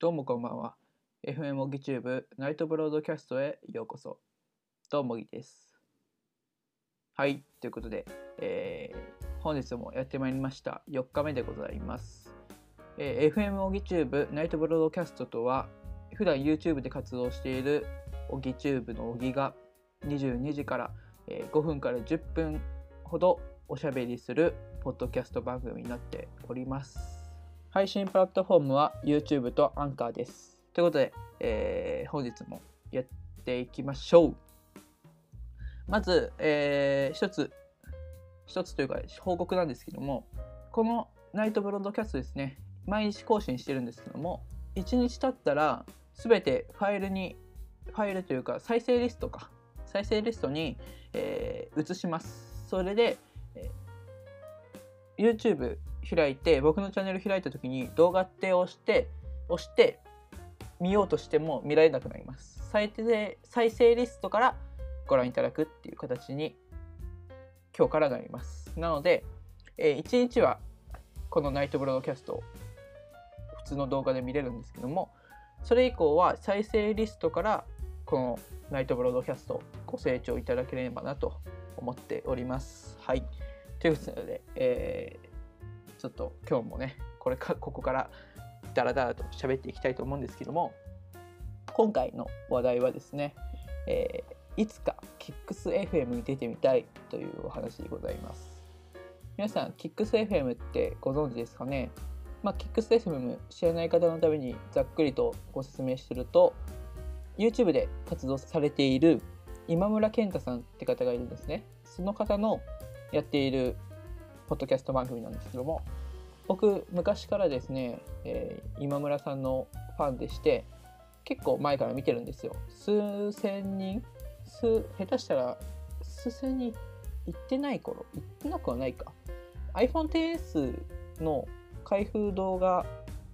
どうもこんばんは。FM 模擬チューブナイトブロードキャストへようこそ。どうもオギです。はい、ということで、えー本日もやってまいりました。4日目でございます。えー FM オギチューブナイトブロードキャストとは、普段 YouTube で活動しているオギチューブのオギが22時から、えー5分から10分ほどおしゃべりするポッドキャスト番組になっております。配信プラットフォームは YouTube とアンカーです。ということで、えー本日もやっていきましょう。まず、えー一つ、一つというか報告なんですけども、このナイトブロードキャストですね、毎日更新してるんですけども、1日経ったら、すべてファイルに、ファイルというか再生リストか、再生リストに、えー移します。それで、えー YouTube 開いて僕のチャンネル開いた時に動画って押して押して見ようとしても見られなくなります。再生再生リストからご覧いただくっていう形に今日からなります。なので、え1日はこのナイトブロードキャストを普通の動画で見れるんですけどもそれ以降は再生リストからこのナイトブロードキャストご清聴いただければなと思っております。はい。ということで、えーちょっと今日もねこれかここからダラダラと喋っていきたいと思うんですけども今回の話題はですね、えーいつか KIXFM に出てみたいというお話でございます。皆さん KIXFM ってご存知ですかね？まあ、KIXFM 知らない方のためにざっくりとご説明すると YouTube で活動されている今村健太さんって方がいるんですね。その方のやっているポッドキャスト番組なんですけども僕昔からですね、えー今村さんのファンでして結構前から見てるんですよ。数千人数下手したら数千人行ってない頃行ってなくはないか。iPhone10S の開封動画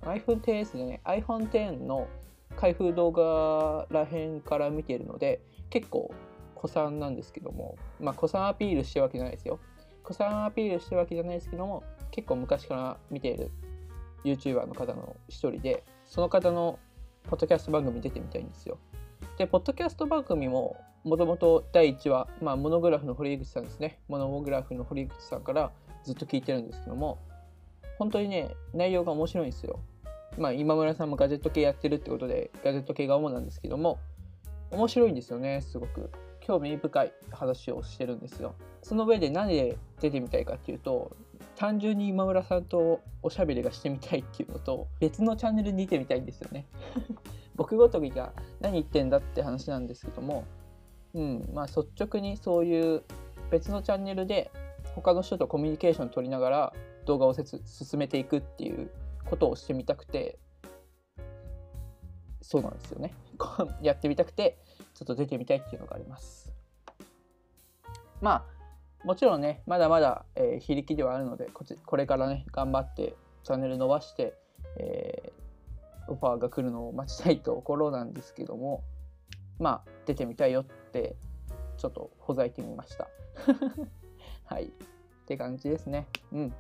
iPhone10S でね iPhone10 の開封動画らへんから見てるので結構古参なんですけどもまあ古参アピールしてるわけじゃないですよ。古参アピールしてるわけじゃないですけども結構昔から見ている YouTuber の方の一人でその方のポッドキャスト番組出てみたいんですよ。でポッドキャスト番組ももともと第1話、まあ、モノグラフの堀口さんですね。モノグラフの堀口さんからずっと聞いてるんですけども本当にね内容が面白いんですよ。まあ今村さんもガジェット系やってるってことでガジェット系が主なんですけども面白いんですよねすごく。興味深い話をしてるんですよ。その上で何で出てみたいかっていうと単純に今村さんとおしゃべりがしてみたいっていうのと別のチャンネルに出てみたいんですよね。僕ごときが何言ってんだって話なんですけどもうんまあ率直にそういう別のチャンネルで他の人とコミュニケーション取りながら動画をせつ進めていくっていうことをしてみたくてそうなんですよね。やってみたくてちょっと出てみたいっていうのがあります。まあもちろんねまだまだ、えー非力ではあるのでこちこれからね頑張ってチャンネル伸ばして、えーオファーが来るのを待ちたいところなんですけどもまあ出てみたいよってちょっとほざいてみました。はい。って感じですね。うん。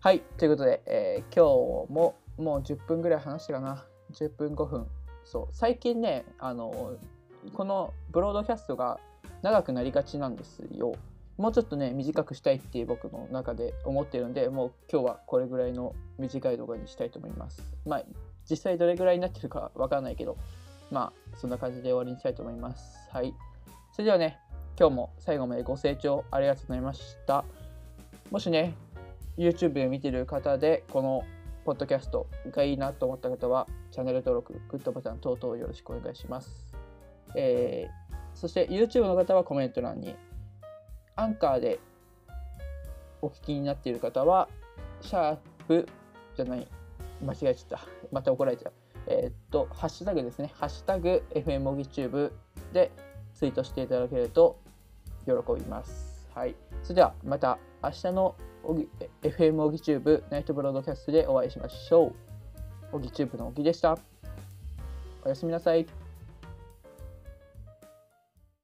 はい。ということで、えー今日ももう10分ぐらい話したかな。10分5分。そう。最近ねあのこのブロードキャストが長くなりがちなんですよ。もうちょっとね短くしたいっていう僕の中で思ってるんでもう今日はこれぐらいの短い動画にしたいと思います。まあ実際どれぐらいになってるかわからないけどまあそんな感じで終わりにしたいと思います。はい。それではね今日も最後までご清聴ありがとうございました。もしね YouTube で見てる方でこのポッドキャストがいいなと思った方はチャンネル登録グッドボタン等々よろしくお願いします、えーそして YouTube の方はコメント欄にアンカーでお聞きになっている方は、シャープじゃない、間違えちゃった。また怒られちゃう。えーっと、ハッシュタグですね。ハッシュタグ FM オギチューブでツイートしていただけると喜びます。はい。それではまた明日のオギ FM オギチューブナイトブロードキャストでお会いしましょう。オギチューブのオギでした。おやすみなさい。